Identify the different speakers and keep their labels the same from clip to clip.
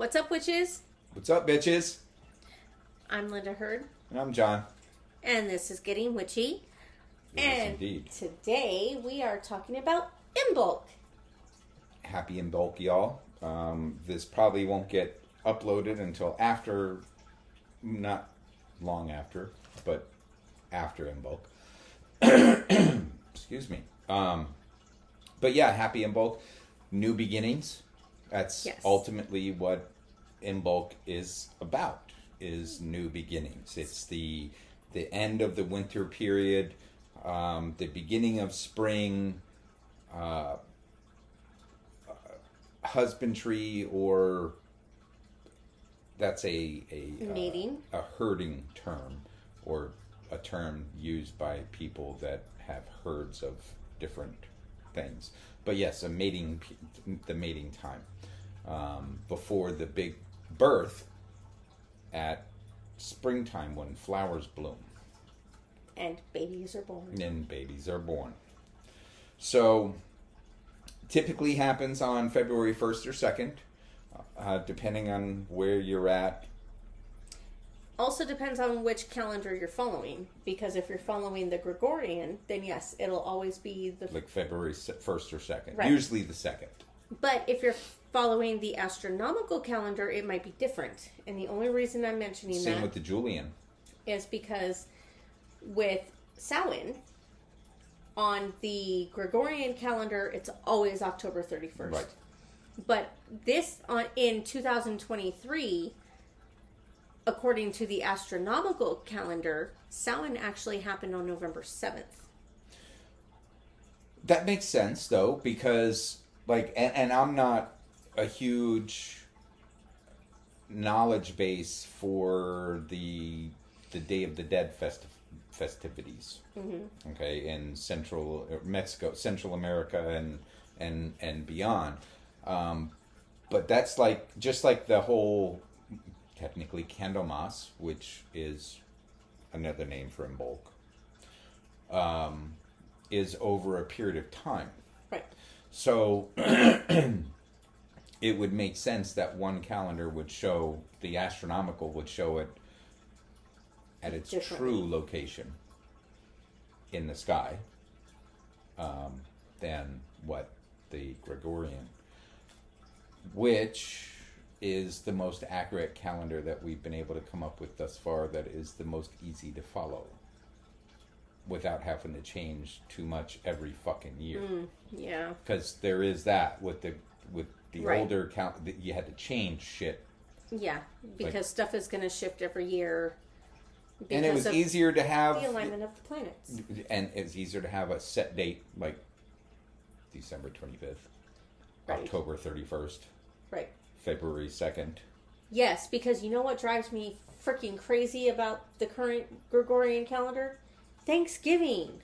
Speaker 1: What's up, witches?
Speaker 2: What's up, bitches?
Speaker 1: I'm Linda Hurd,
Speaker 2: And I'm John.
Speaker 1: and this is Getting Witchy.
Speaker 2: Yes,
Speaker 1: and
Speaker 2: indeed.
Speaker 1: today we are talking about Imbolc.
Speaker 2: Happy Imbolc, y'all. Um, this probably won't get uploaded until after, not long after, but after Imbolc. Excuse me. Um, but yeah, happy Imbolc, new beginnings. That's
Speaker 1: Yes.
Speaker 2: ultimately what Imbolc is about. Is new beginnings. It's the the end of the winter period, um, the beginning of spring. Uh, husbandry or that's a a uh,
Speaker 1: Mating.
Speaker 2: a herding term or a term used by people that have herds of different things but yes a mating, the mating time um, before the big birth at springtime when flowers bloom
Speaker 1: And babies are born.
Speaker 2: and babies are born. So, typically happens on February 1st or 2nd, uh, depending on where you're at.
Speaker 1: Also depends on which calendar you're following. Because if you're following the Gregorian, then yes, it'll always be the.
Speaker 2: Like February 1st or 2nd.
Speaker 1: Right.
Speaker 2: Usually the 2nd.
Speaker 1: But if you're following the astronomical calendar, it might be different. And the only reason I'm mentioning that
Speaker 2: Same
Speaker 1: that
Speaker 2: with the Julian.
Speaker 1: is because with Samhain, on the Gregorian calendar, it's always October 31st.
Speaker 2: Right.
Speaker 1: But this on in 2023, according to the astronomical calendar, Samhain actually happened on November 7th.
Speaker 2: That makes sense, though, because, like, and, and I'm not a huge knowledge base for the the Day of the Dead festi- festivities.
Speaker 1: Mm-hmm.
Speaker 2: Okay, in Central uh, Mexico, Central America, and and and beyond. Um, but that's like just like the whole technically Candlemas, which is another name for Imbolc, um, is over a period of time.
Speaker 1: Right.
Speaker 2: So it would make sense that one calendar would show the astronomical would show it at its true location in the sky um, than what the Gregorian, which is the most accurate calendar that we've been able to come up with thus far that is the most easy to follow without having to change too much every fucking year mm,
Speaker 1: Yeah.
Speaker 2: because there is that with the with the
Speaker 1: Right.
Speaker 2: older count that you had to change shit
Speaker 1: Yeah. Because stuff is going to shift every year.
Speaker 2: And it was easier to have
Speaker 1: the alignment of the planets.
Speaker 2: and it's easier to have a set date like december 25th
Speaker 1: Right.
Speaker 2: october 31st
Speaker 1: Right.
Speaker 2: February 2nd
Speaker 1: Yes, because you know what drives me freaking crazy about the current Gregorian calendar? Thanksgiving.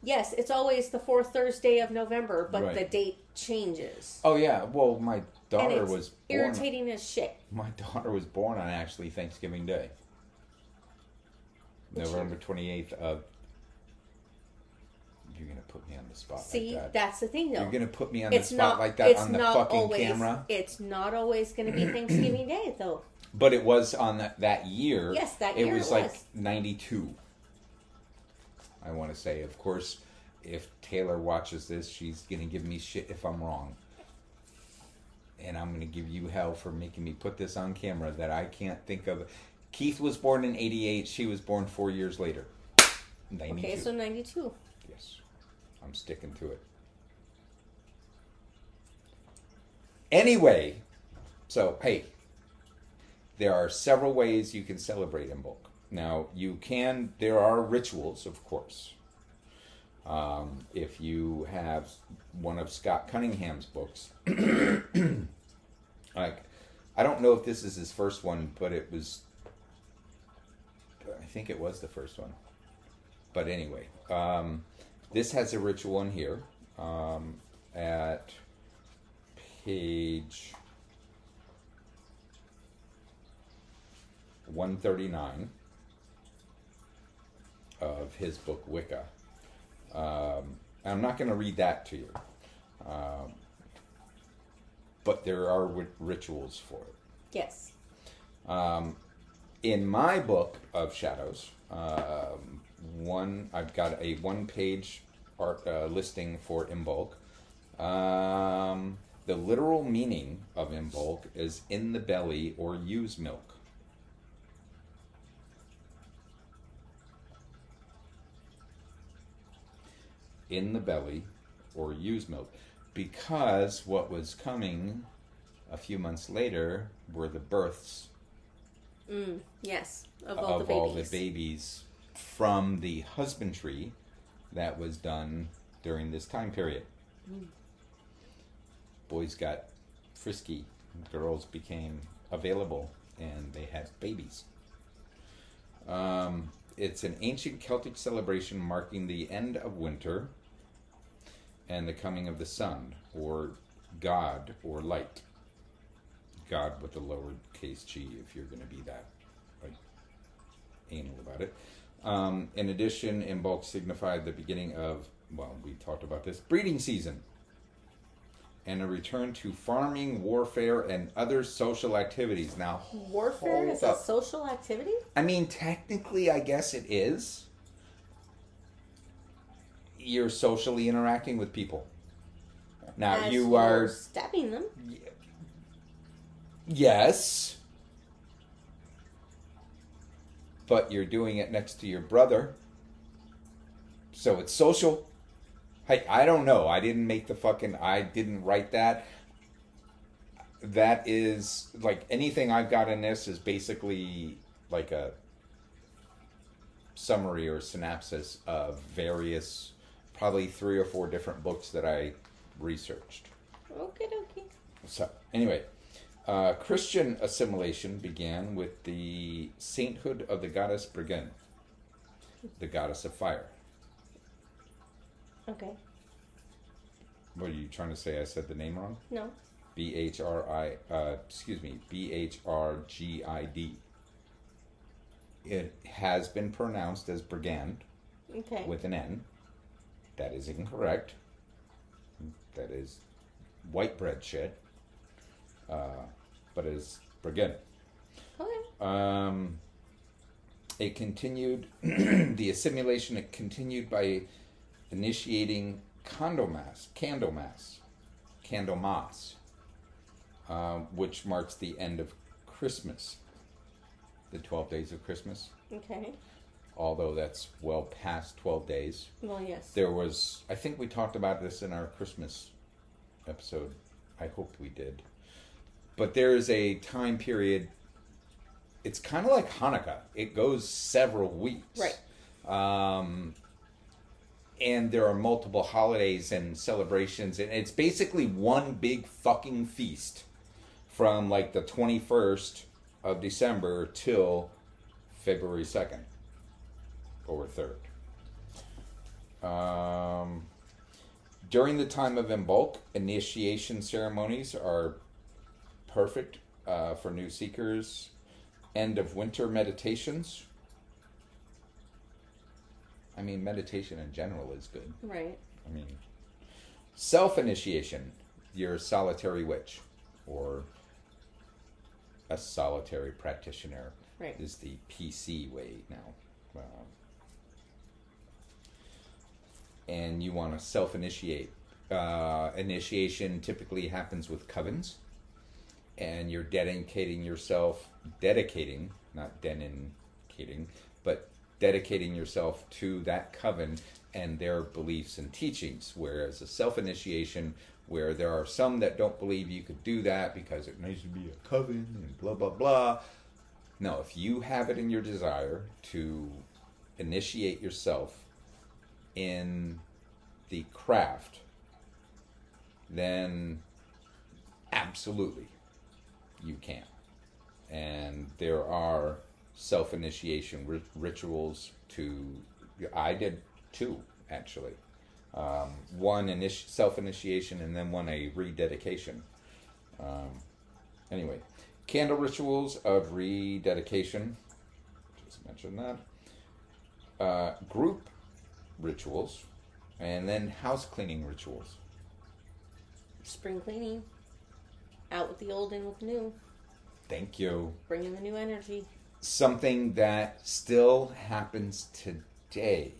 Speaker 1: Yes, it's always the fourth Thursday of November, but
Speaker 2: Right.
Speaker 1: the date changes.
Speaker 2: oh yeah well my daughter was born
Speaker 1: irritating as shit.
Speaker 2: my daughter was born on actually thanksgiving day november 28th of you're gonna put me on the spot
Speaker 1: See,
Speaker 2: like that
Speaker 1: that's the thing though.
Speaker 2: you're gonna put me on
Speaker 1: it's
Speaker 2: the spot
Speaker 1: not
Speaker 2: like that on the fucking
Speaker 1: always
Speaker 2: camera
Speaker 1: it's not always going to be Thanksgiving Day though.
Speaker 2: But it was on that, that year.
Speaker 1: Yes, that year it
Speaker 2: was
Speaker 1: it
Speaker 2: like
Speaker 1: was.
Speaker 2: 92. I want to say. Of course, if Taylor watches this, she's going to give me shit if I'm wrong. And I'm going to give you hell for making me put this on camera that I can't think of. Keith was born in 88. She was born four years later. 92.
Speaker 1: Okay, so 92.
Speaker 2: Yes. I'm sticking to it. Anyway, so hey, there are several ways you can celebrate Imbolc. Now, you can, there are rituals, of course. Um, if you have one of Scott Cunningham's books, like, I don't know if this is his first one, but it was, I think it was the first one. But anyway, um, this has a ritual in here um, at page 139 of his book Wicca. Um, I'm not going to read that to you. Um, but there are ri- rituals for it.
Speaker 1: Yes.
Speaker 2: Um, in my book of shadows, um, one I've got a one-page art uh, listing for Imbolc. Um, the literal meaning of Imbolc is in the belly or use milk. In the belly or use milk. Because what was coming a few months later were the births
Speaker 1: Mm, yes. Of all
Speaker 2: of
Speaker 1: the
Speaker 2: all the
Speaker 1: babies.
Speaker 2: babies from the husbandry that was done during this time period.
Speaker 1: Mm.
Speaker 2: Boys got frisky, girls became available, and they had babies. Um, it's an ancient Celtic celebration marking the end of winter and the coming of the sun, or God, or light. God with a lowercase g if you're going to be that like anal about it. Um, in addition, Imbolc signified the beginning of, well, we talked about this, breeding season and a return to farming, warfare, and other social activities. Now,
Speaker 1: Warfare is a social activity?
Speaker 2: I mean, technically, I guess it is. You're socially interacting with people. Now,
Speaker 1: As
Speaker 2: you are
Speaker 1: stabbing them.
Speaker 2: Yes. But you're doing it next to your brother. So it's social. Hey, I don't know. I didn't make the fucking I didn't write that. That is like anything I've got in this is basically like a summary or synopsis of various probably three or four different books that I researched.
Speaker 1: Okay, okay.
Speaker 2: So, anyway, uh, Christian assimilation began with the sainthood of the goddess Brigin, the goddess of fire.
Speaker 1: Okay.
Speaker 2: What are you trying to say? I said the name wrong?
Speaker 1: No.
Speaker 2: B H R I, uh, excuse me, B H R G I D. It has been pronounced as Brigand
Speaker 1: Okay.
Speaker 2: with an N. That is incorrect. That is white bread shit. Uh, but it is Brigand.
Speaker 1: okay.
Speaker 2: Um, it continued the assimilation. It continued by initiating Condomas, Candlemas, Candlemas, uh, which marks the end of Christmas, the twelve days of Christmas.
Speaker 1: Okay.
Speaker 2: Although that's well past twelve days,
Speaker 1: Well, yes.
Speaker 2: there was. I think we talked about this in our Christmas episode. I hope we did. But there is a time period. It's kind of like Hanukkah. It goes several weeks.
Speaker 1: Right.
Speaker 2: Um, and there are multiple holidays and celebrations, and it's basically one big fucking feast from like the 21st of December till February 2nd or 3rd. Um, during the time of Imbolc, initiation ceremonies are perfect uh, for new seekers. End of winter meditations. I mean, meditation in general is good.
Speaker 1: Right.
Speaker 2: I mean, self initiation. You're a solitary witch, or a solitary practitioner
Speaker 1: Right.
Speaker 2: is the PC way now. Um, and you want to self initiate. Uh, initiation typically happens with covens, and you're dedicating yourself, dedicating, not dedicating, but dedicating yourself to that coven and their beliefs and teachings. Whereas a self initiation, where there are some that don't believe you could do that because it needs to be a coven and blah, blah, blah. No, if you have it in your desire to initiate yourself in the craft, then absolutely you can. And there are self initiation ri- rituals to, I did two actually. Um, one initi- self initiation and then one a rededication. Um, anyway, candle rituals of rededication. Just mentioned that. Uh, group rituals, and then house cleaning rituals.
Speaker 1: Spring cleaning. The old in with the new.
Speaker 2: Thank you.
Speaker 1: Bring in the new energy.
Speaker 2: Something that still happens today.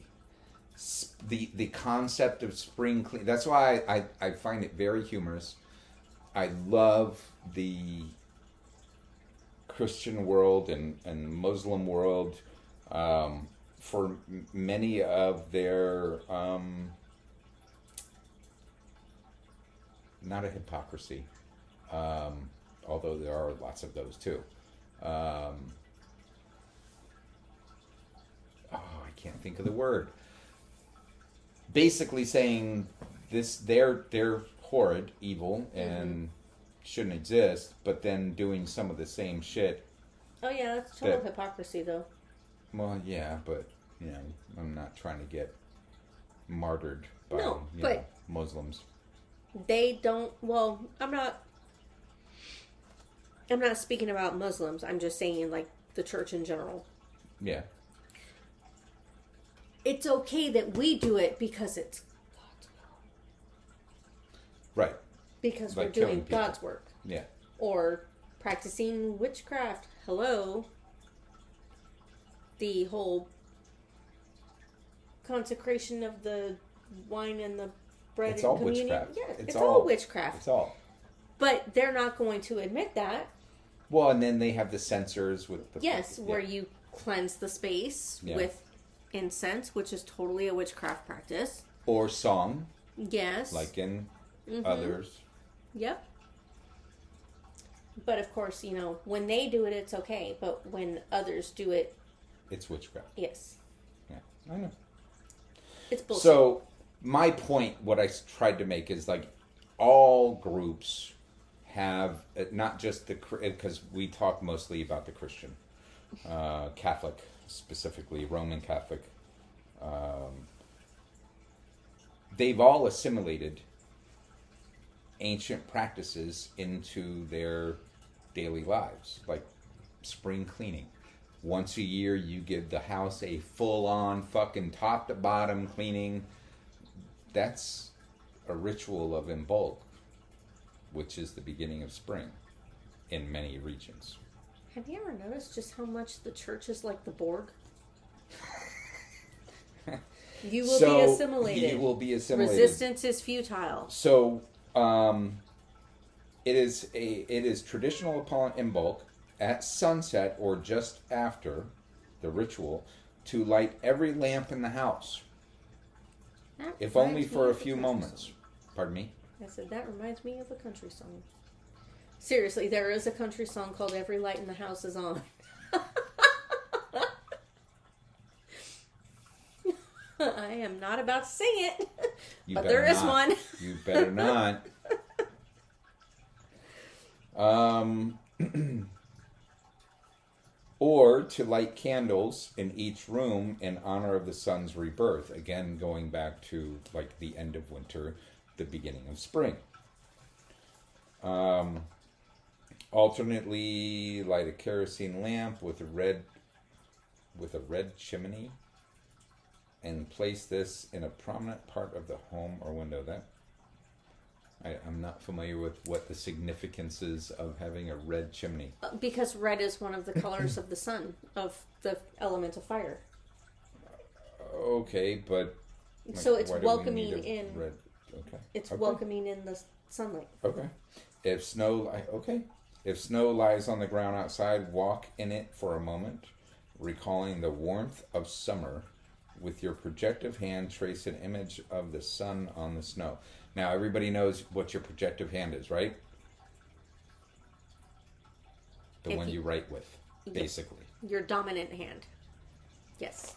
Speaker 2: The the concept of spring clean. That's why I, I, I find it very humorous. I love the Christian world and, and Muslim world um, for many of their um, not a hypocrisy, um, although there are lots of those too. Um, oh, I can't think of the word. Basically, saying this they're they're horrid, evil, and shouldn't exist, but then doing some of the same shit.
Speaker 1: Oh yeah, that's total
Speaker 2: That-
Speaker 1: hypocrisy though.
Speaker 2: Well, yeah, but you know, I'm not trying to get martyred by
Speaker 1: No,
Speaker 2: you
Speaker 1: but-
Speaker 2: know, Muslims.
Speaker 1: They don't. Well, I'm not. I'm not speaking about Muslims. I'm just saying like the church in general.
Speaker 2: Yeah,
Speaker 1: It's okay that we do it because it's God's will.
Speaker 2: right.
Speaker 1: Because
Speaker 2: Like
Speaker 1: we're doing. God's work.
Speaker 2: Yeah,
Speaker 1: or practicing witchcraft. Hello. The whole consecration of the wine and the bread
Speaker 2: It's
Speaker 1: and
Speaker 2: all
Speaker 1: communion.
Speaker 2: witchcraft.
Speaker 1: Yeah,
Speaker 2: It's
Speaker 1: it's,
Speaker 2: all-
Speaker 1: all, witchcraft.
Speaker 2: it's all.
Speaker 1: But they're not going to admit that.
Speaker 2: Well, and then they have the censers with the
Speaker 1: Yes,
Speaker 2: yeah.
Speaker 1: where you cleanse the space
Speaker 2: Yeah.
Speaker 1: with incense, which is totally a witchcraft practice.
Speaker 2: or song
Speaker 1: Yes.
Speaker 2: like in
Speaker 1: Mhm.
Speaker 2: others.
Speaker 1: Yep. But of course, you know, when they do it, it's okay. But when others do it,
Speaker 2: It's witchcraft.
Speaker 1: yes,
Speaker 2: Yeah, I know.
Speaker 1: it's bullshit.
Speaker 2: So my point, what I tried to make is like all groups have uh, not just the because we talk mostly about the Christian, uh, Catholic specifically Roman Catholic. Um, they've all assimilated ancient practices into their daily lives, like spring cleaning. Once a year, you give the house a full on fucking top to bottom cleaning. That's a ritual of Imbolc, which is the beginning of spring in many regions.
Speaker 1: Have you ever noticed just how much the church is like the Borg? You will
Speaker 2: so
Speaker 1: be assimilated.
Speaker 2: You will be assimilated.
Speaker 1: Resistance is futile.
Speaker 2: So, um, it is a it is traditional upon Imbolc at sunset or just after the ritual to light every lamp in the house, if only for a few moments. Pardon me.
Speaker 1: I said that reminds me of a country song. Seriously, there is a country song called "Every Light in the House Is On." I am not about to sing it,
Speaker 2: You
Speaker 1: but there is
Speaker 2: not.
Speaker 1: one.
Speaker 2: You better not. Um, or to light candles in each room in honor of the sun's rebirth. Again, going back to like the end of winter, the beginning of spring. Um, alternately, light a kerosene lamp with a red with a red chimney and place this in a prominent part of the home or window. That I, I'm not familiar with what the significance is of having a red chimney.
Speaker 1: because red is one of the colors of the sun, of the element of fire.
Speaker 2: Okay, but like,
Speaker 1: so it's
Speaker 2: do we
Speaker 1: welcoming in.
Speaker 2: Red. Okay.
Speaker 1: It's
Speaker 2: okay.
Speaker 1: welcoming in the sunlight.
Speaker 2: Okay. If snow, li- okay. If snow lies on the ground outside, walk in it for a moment, recalling the warmth of summer. With your projective hand, trace an image of the sun on the snow. Now, everybody knows what your projective hand is, right? The
Speaker 1: If
Speaker 2: one
Speaker 1: you-
Speaker 2: you write with, basically.
Speaker 1: Your dominant hand. Yes.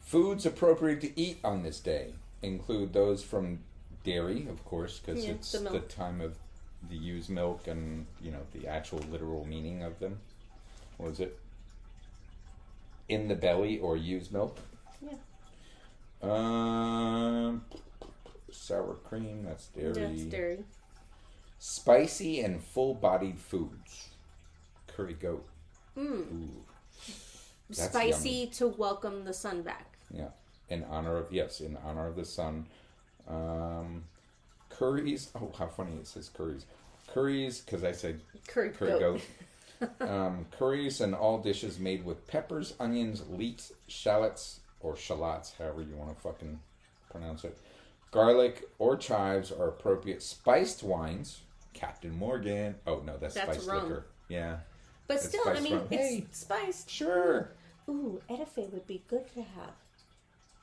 Speaker 2: Foods appropriate to eat on this day include those from dairy, of course, because
Speaker 1: Yeah,
Speaker 2: it's
Speaker 1: the
Speaker 2: the, time of the used milk and you know the actual literal meaning of them. Was it? In the belly or used milk.
Speaker 1: Yeah.
Speaker 2: Um, sour cream. That's dairy.
Speaker 1: That's dairy.
Speaker 2: Spicy and full-bodied foods. Curry goat.
Speaker 1: Mm.
Speaker 2: Ooh.
Speaker 1: Spicy to welcome the sun back.
Speaker 2: Yeah, in honor of yes, in honor of the sun. Um, curries. Oh, how funny it says curries. Curries, because I said
Speaker 1: Curry,
Speaker 2: curry
Speaker 1: goat.
Speaker 2: goat. um, curries and all dishes made with peppers, onions, leeks, shallots, or shallots, however you want to fucking pronounce it. Garlic or chives are appropriate. Spiced wines, Captain Morgan. Oh no, that's,
Speaker 1: That's
Speaker 2: spiced
Speaker 1: rum.
Speaker 2: liquor. Yeah,
Speaker 1: But
Speaker 2: It's
Speaker 1: still, I mean,
Speaker 2: rum.
Speaker 1: it's
Speaker 2: Hey.
Speaker 1: spiced.
Speaker 2: sure.
Speaker 1: Ooh, étouffée would be good to have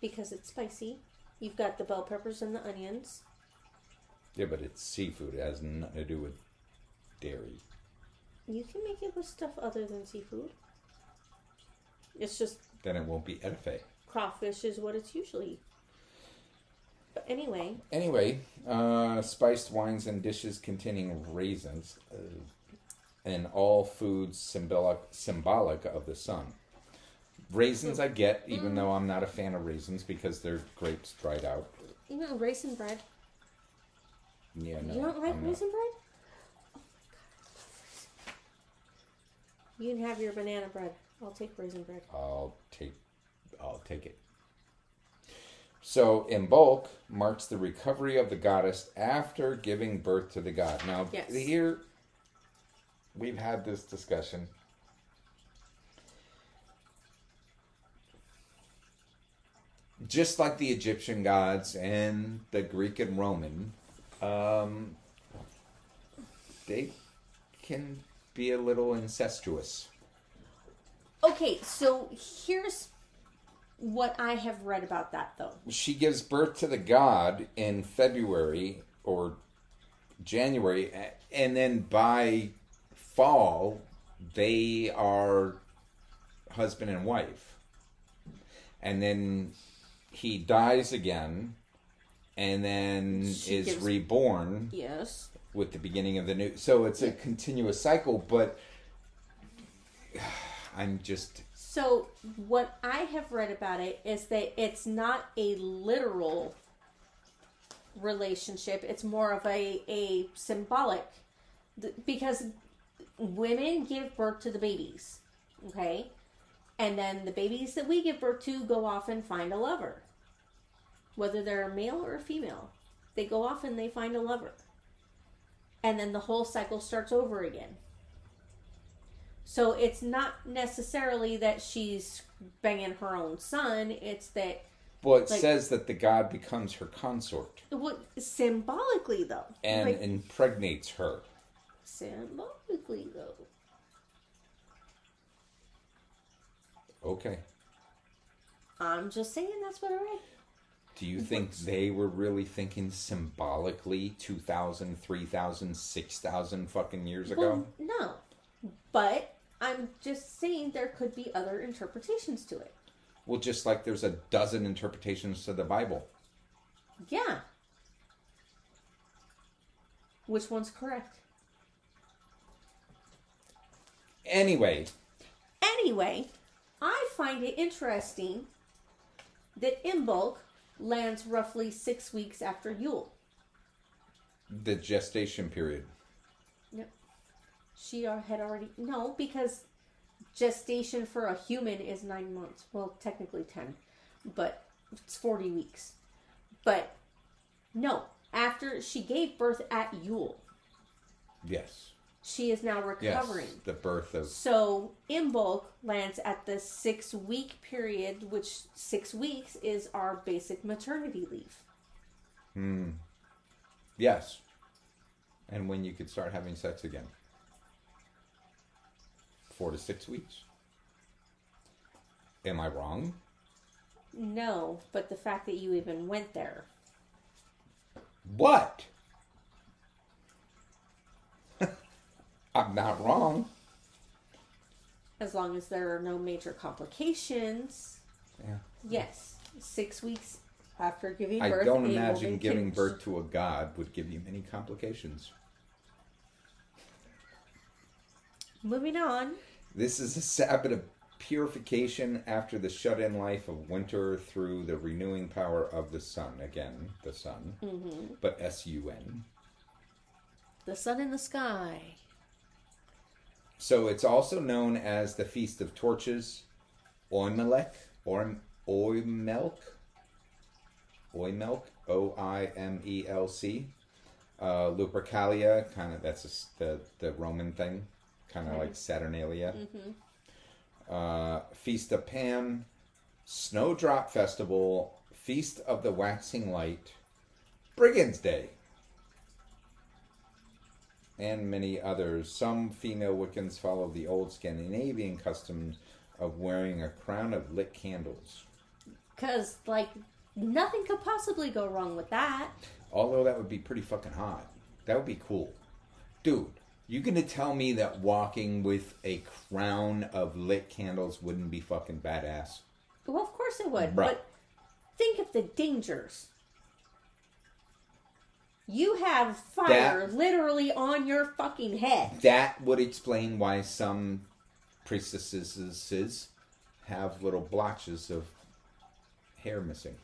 Speaker 1: because it's spicy. You've got the bell peppers and the onions.
Speaker 2: Yeah, but it's seafood. It has nothing to do with dairy.
Speaker 1: You can make it with stuff other than seafood. It's just
Speaker 2: Then it won't be étouffée.
Speaker 1: crawfish is what it's usually. But anyway,
Speaker 2: Anyway, uh, spiced wines and dishes containing raisins, uh, and all foods symbolic symbolic of the sun. Raisins I get, even mm. though I'm not a fan of raisins because they're grapes dried out.
Speaker 1: you know, raisin bread.
Speaker 2: Yeah, no,
Speaker 1: you don't like
Speaker 2: I'm not.
Speaker 1: raisin bread? Oh my god, I love raisin bread. You can have your banana bread. I'll take raisin bread.
Speaker 2: I'll take, I'll take it. So, Imbolc marks the recovery of the goddess after giving birth to the god. Now,
Speaker 1: Yes.
Speaker 2: here we've had this discussion. Just like the Egyptian gods and the Greek and Roman, um, they can be a little incestuous.
Speaker 1: Okay, so here's what I have read about that though.
Speaker 2: she gives birth to the god in February or January, and then by fall, they are husband and wife. And then he dies again, and then
Speaker 1: She
Speaker 2: is
Speaker 1: gives-
Speaker 2: reborn
Speaker 1: Yes.
Speaker 2: with the beginning of the new. So it's a continuous cycle, but I'm just
Speaker 1: So what I have read about it is that it's not a literal relationship. It's more of a a symbolic because women give birth to the babies, okay? And then the babies that we give birth to go off and find a lover. Whether they're a male or a female, they go off and they find a lover. And then the whole cycle starts over again. So it's not necessarily that she's banging her own son. It's that
Speaker 2: well, it
Speaker 1: Like-
Speaker 2: says that the god becomes her consort
Speaker 1: what symbolically though,
Speaker 2: and
Speaker 1: Like,
Speaker 2: impregnates her.
Speaker 1: symbolically though.
Speaker 2: Okay.
Speaker 1: I'm just saying that's what I read.
Speaker 2: Do you think they were really thinking symbolically 2,000, 3,000, 6,000 fucking years ago?
Speaker 1: Well, no, but I'm just saying there could be other interpretations to it.
Speaker 2: Well, just like there's a dozen interpretations to the Bible.
Speaker 1: Yeah. Which one's correct?
Speaker 2: Anyway,
Speaker 1: Anyway, I find it interesting that Imbolc lands roughly six weeks after Yule.
Speaker 2: the gestation period.
Speaker 1: Yep. She had already no because gestation for a human is nine months. Well, technically ten, but it's forty weeks. But no, after she gave birth at Yule,
Speaker 2: Yes.
Speaker 1: She is now recovering. Yes.
Speaker 2: The birth of.
Speaker 1: So Imbolc lands at the six week period, which six weeks is our basic maternity leave.
Speaker 2: Hmm. Yes. And when you could start having sex again. Four to six weeks. Am I wrong?
Speaker 1: No, but the fact that you even went there.
Speaker 2: What? I'm not wrong.
Speaker 1: As long as there are no major complications.
Speaker 2: Yeah.
Speaker 1: Yes, six weeks after giving
Speaker 2: I
Speaker 1: birth.
Speaker 2: I
Speaker 1: don't
Speaker 2: imagine giving birth to a god would give you many complications.
Speaker 1: Moving on.
Speaker 2: This is a Sabbath of purification after the shut in life of winter through the renewing power of the sun. Again, the sun,
Speaker 1: Mm-hmm.
Speaker 2: but S U N.
Speaker 1: The sun in the sky.
Speaker 2: So it's also known as the Feast of Torches, Oimelech, or Oimelk, Oimelk, O I M E L C. Uh, Lupercalia, kind of that's a the the Roman thing, kind of like Saturnalia. Uh, Feast of Pan, Snowdrop Festival, Feast of the Waxing Light, Brigand's Day, and many others. Some female Wiccans follow the old Scandinavian customs of wearing a crown of lit candles.
Speaker 1: Because, like, nothing could possibly go wrong with that.
Speaker 2: Although that would be pretty fucking hot. That would be cool. Dude, you gonna tell me that walking with a crown of lit candles wouldn't be fucking badass?
Speaker 1: Well, of course it would.
Speaker 2: Bruh.
Speaker 1: But think of the dangers. You have fire
Speaker 2: That-
Speaker 1: literally on your fucking head.
Speaker 2: That would explain why some priestesses have little blotches of hair missing.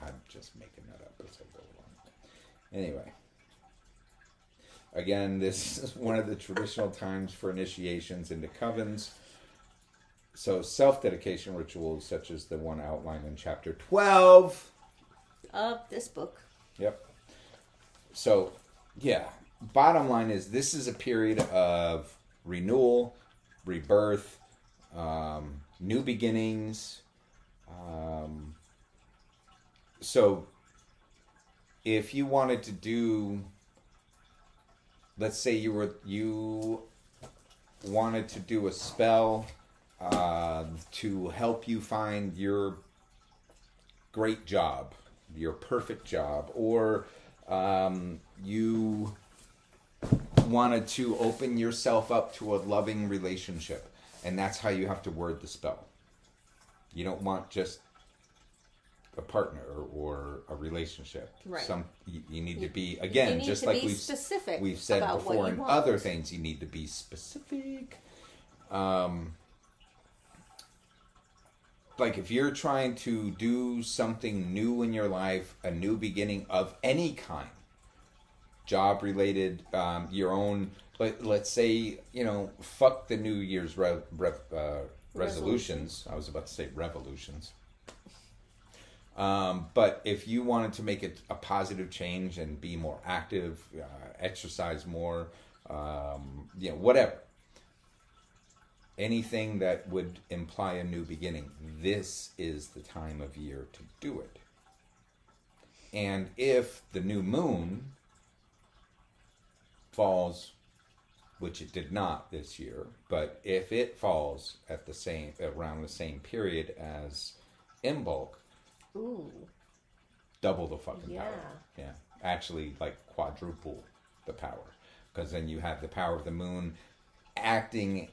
Speaker 2: I'm just making that up as I go along. Anyway. Again, this is one of the traditional times for initiations into covens. So, self dedication rituals, such as the one outlined in chapter 12.
Speaker 1: Of this book.
Speaker 2: Yep. So, yeah. Bottom line is this is a period of renewal, rebirth, um, new beginnings. Um, so, if you wanted to do, let's say you were you wanted to do a spell uh, to help you find your great job, your perfect job, or um, you wanted to open yourself up to a loving relationship, and that's how you have to word the spell. You don't want just a partner or a relationship.
Speaker 1: Right.
Speaker 2: Some you, you need to be again, just like we've
Speaker 1: specific
Speaker 2: we've said before in
Speaker 1: want.
Speaker 2: other things. You need to be specific. Um, like if you're trying to do something new in your life, a new beginning of any kind, job related, um, your own. Let, let's say you know, fuck the New Year's re, re, uh, resolutions. I was about to say revolutions. Um, but if you wanted to make it a positive change and be more active, uh, exercise more, um, you know, whatever, anything that would imply a new beginning, this is the time of year to do it. And if the new moon falls, which it did not this year, but if it falls at the same around the same period as Imbolc,
Speaker 1: Ooh.
Speaker 2: double the fucking
Speaker 1: Yeah.
Speaker 2: power. Yeah, actually, like quadruple the power, because then you have the power of the moon acting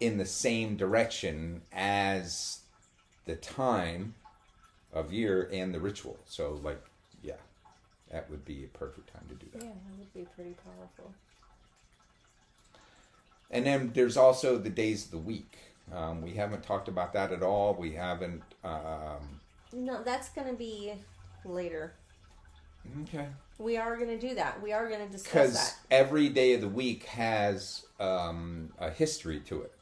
Speaker 2: in the same direction as the time of year and the ritual. So, like, yeah, that would be a perfect time to do that.
Speaker 1: Yeah, that would be pretty powerful.
Speaker 2: And then there's also the days of the week. Um, we haven't talked about that at all. We haven't. Um,
Speaker 1: No, that's going to be later.
Speaker 2: okay.
Speaker 1: We are going to do that. We are going to discuss that.
Speaker 2: because every day of the week has um, a history to it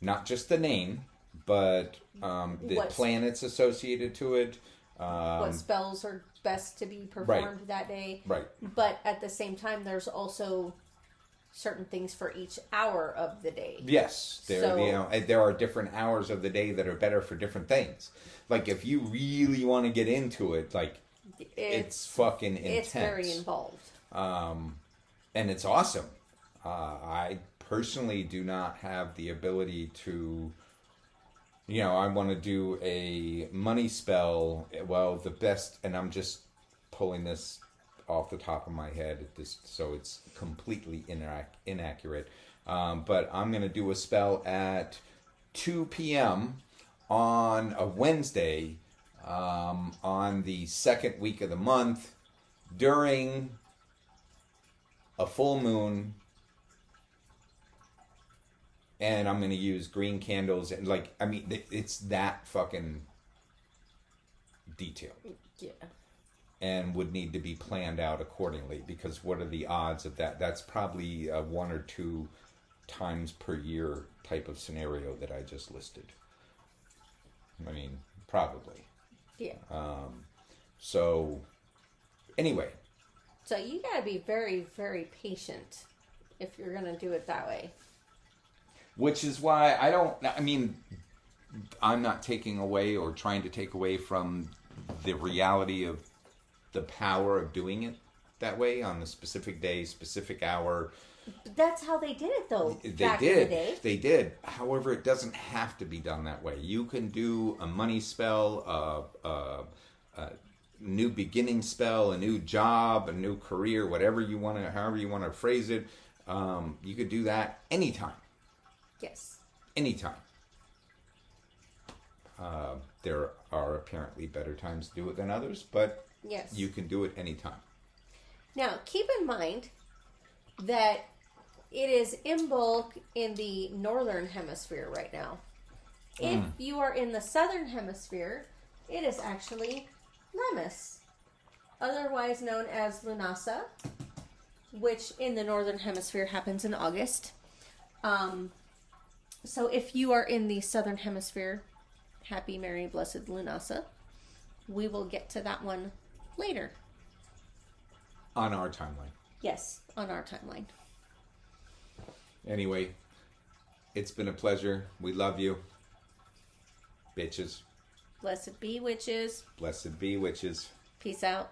Speaker 2: not just the name but um, the
Speaker 1: What's-
Speaker 2: planets associated to it um,
Speaker 1: what spells are best to be performed that day.
Speaker 2: right
Speaker 1: But at the same time, there's also certain things for each hour of the day.
Speaker 2: yes there
Speaker 1: So-
Speaker 2: you know and there are different hours of the day that are better for different things like if you really want to get into it like it's, fucking intense
Speaker 1: it's very involved.
Speaker 2: um, and it's awesome. Uh, I personally do not have the ability to, you know, I want to do a money spell. Well, the best, and I'm just pulling this off the top of my head, this so it's completely inac- inaccurate. Um, but I'm going to do a spell at 2 p.m. on a Wednesday um, on the second week of the month during a full moon and I'm going to use green candles and like I mean it's that fucking detailed
Speaker 1: Yeah.
Speaker 2: and would need to be planned out accordingly because what are the odds of that that's probably a one or two times per year type of scenario that I just listed I mean probably
Speaker 1: Yeah.
Speaker 2: um, so Anyway,
Speaker 1: So you got to be very, very patient if you're going to do it that way.
Speaker 2: Which is why I don't. I mean, I'm not taking away or trying to take away from the reality of the power of doing it that way on the specific day, specific hour.
Speaker 1: But that's how they did it, though.
Speaker 2: They did.
Speaker 1: the.
Speaker 2: They did. However, it doesn't have to be done that way. You can do a money spell, a, a, a new beginning spell, a new job, a new career, whatever you want to, however you want to phrase it. Um, you could do that anytime.
Speaker 1: Yes.
Speaker 2: Anytime. Uh, there are apparently better times to do it than others, but
Speaker 1: Yes.
Speaker 2: you can do it anytime.
Speaker 1: Now, keep in mind that it is Imbolc in the northern hemisphere right now. If you are in the southern hemisphere, it is actually Lammas, otherwise known as Lunasa, which in the northern hemisphere happens in August. Um, so if you are in the southern hemisphere, happy, merry, blessed Lunasa. We will get to that one later.
Speaker 2: On our timeline.
Speaker 1: Yes, on our timeline.
Speaker 2: Anyway, it's been a pleasure. We love you. Bitches.
Speaker 1: Blessed be witches.
Speaker 2: Blessed be witches.
Speaker 1: Peace out.